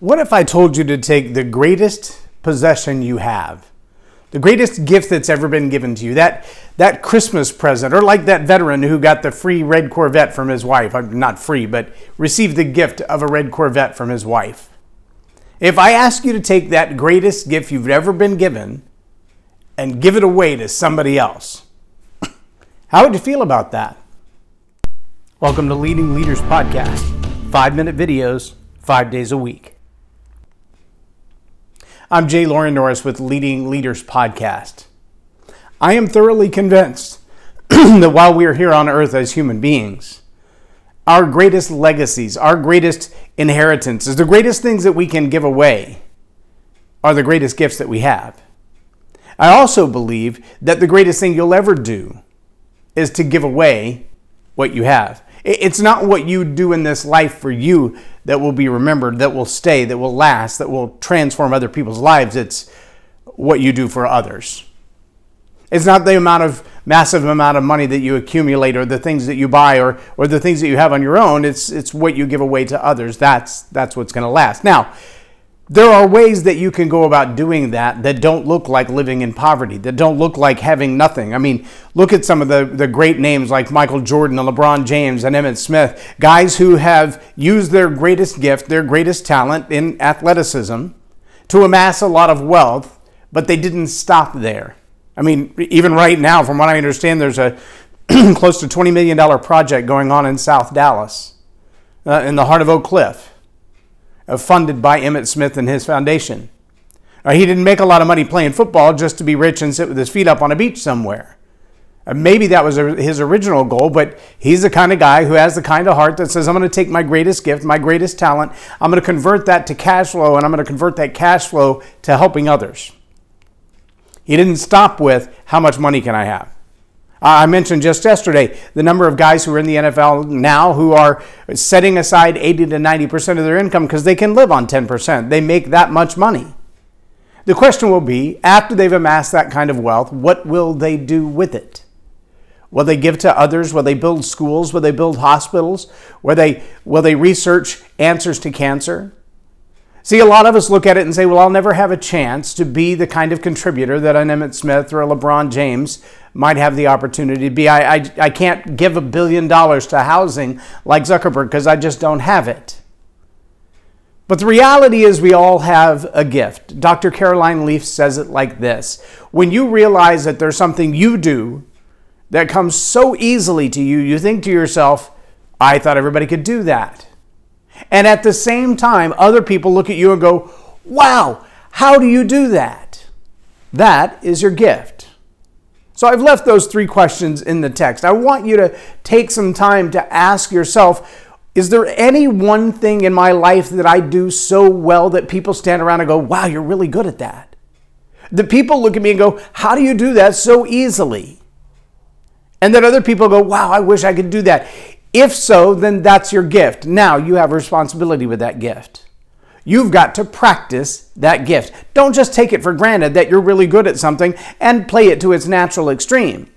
What if I told you to take the greatest possession you have, the greatest gift that's ever been given to you, that, that Christmas present, or like that veteran who got the free red Corvette from his wife, not free, but received the gift of a red Corvette from his wife? If I ask you to take that greatest gift you've ever been given and give it away to somebody else, how would you feel about that? Welcome to Leading Leaders Podcast, five minute videos, five days a week. I'm J Loren Norris with Leading Leaders Podcast. I am thoroughly convinced that while we are here on earth as human beings, our greatest legacies, our greatest inheritances, the greatest things that we can give away are the greatest gifts that we have. I also believe that the greatest thing you'll ever do is to give away what you have. It's not what you do in this life for you that will be remembered, that will stay, that will last, that will transform other people's lives. It's what you do for others. It's not the amount of massive amount of money that you accumulate or the things that you buy or, or the things that you have on your own. It's, it's what you give away to others. That's, that's what's going to last. Now, there are ways that you can go about doing that that don't look like living in poverty, that don't look like having nothing. I mean, look at some of the, the great names like Michael Jordan and LeBron James and Emmitt Smith, guys who have used their greatest gift, their greatest talent in athleticism to amass a lot of wealth, but they didn't stop there. I mean, even right now, from what I understand, there's a close to $20 million project going on in South Dallas, uh, in the heart of Oak Cliff funded by Emmitt Smith and his foundation. Uh, he didn't make a lot of money playing football just to be rich and sit with his feet up on a beach somewhere. Uh, maybe that was his original goal, but he's the kind of guy who has the kind of heart that says, I'm going to take my greatest gift, my greatest talent, I'm going to convert that to cash flow, and I'm going to convert that cash flow to helping others. He didn't stop with, How much money can I have? I mentioned just yesterday the number of guys who are in the NFL now who are setting aside 80 to 90% of their income because they can live on 10%. They make that much money. The question will be after they've amassed that kind of wealth, what will they do with it? Will they give to others? Will they build schools? Will they build hospitals? Will they, will they research answers to cancer? See, a lot of us look at it and say, well, I'll never have a chance to be the kind of contributor that an Emmitt Smith or a LeBron James might have the opportunity to be. I, I, I can't give a billion dollars to housing like Zuckerberg because I just don't have it. But the reality is, we all have a gift. Dr. Caroline Leaf says it like this When you realize that there's something you do that comes so easily to you, you think to yourself, I thought everybody could do that. And at the same time, other people look at you and go, Wow, how do you do that? That is your gift. So I've left those three questions in the text. I want you to take some time to ask yourself Is there any one thing in my life that I do so well that people stand around and go, Wow, you're really good at that? The people look at me and go, How do you do that so easily? And then other people go, Wow, I wish I could do that. If so, then that's your gift. Now you have a responsibility with that gift. You've got to practice that gift. Don't just take it for granted that you're really good at something and play it to its natural extreme.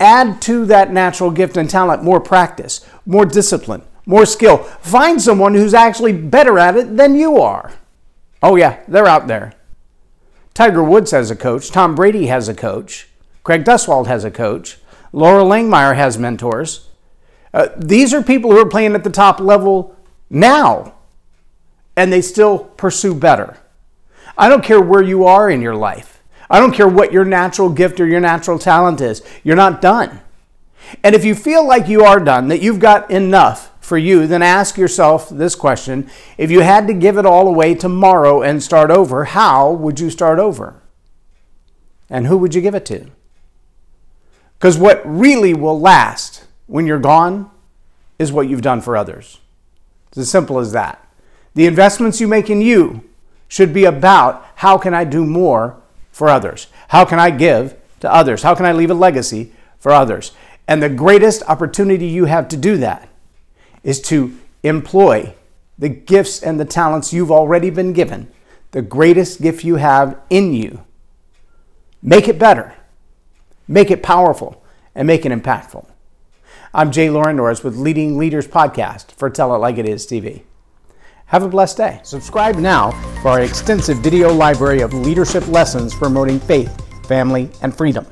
Add to that natural gift and talent more practice, more discipline, more skill. Find someone who's actually better at it than you are. Oh, yeah, they're out there. Tiger Woods has a coach. Tom Brady has a coach. Craig Duswalt has a coach. Laura Langmire has mentors. Uh, these are people who are playing at the top level now, and they still pursue better. I don't care where you are in your life. I don't care what your natural gift or your natural talent is. You're not done. And if you feel like you are done, that you've got enough for you, then ask yourself this question If you had to give it all away tomorrow and start over, how would you start over? And who would you give it to? Because what really will last when you're gone is what you've done for others. It's as simple as that. The investments you make in you should be about how can I do more for others? How can I give to others? How can I leave a legacy for others? And the greatest opportunity you have to do that is to employ the gifts and the talents you've already been given, the greatest gift you have in you. Make it better, make it powerful, and make it impactful. I'm J Loren Norris with Leading Leaders Podcast for Tell It Like It Is TV. Have a blessed day. Subscribe now for our extensive video library of leadership lessons promoting faith, family, and freedom.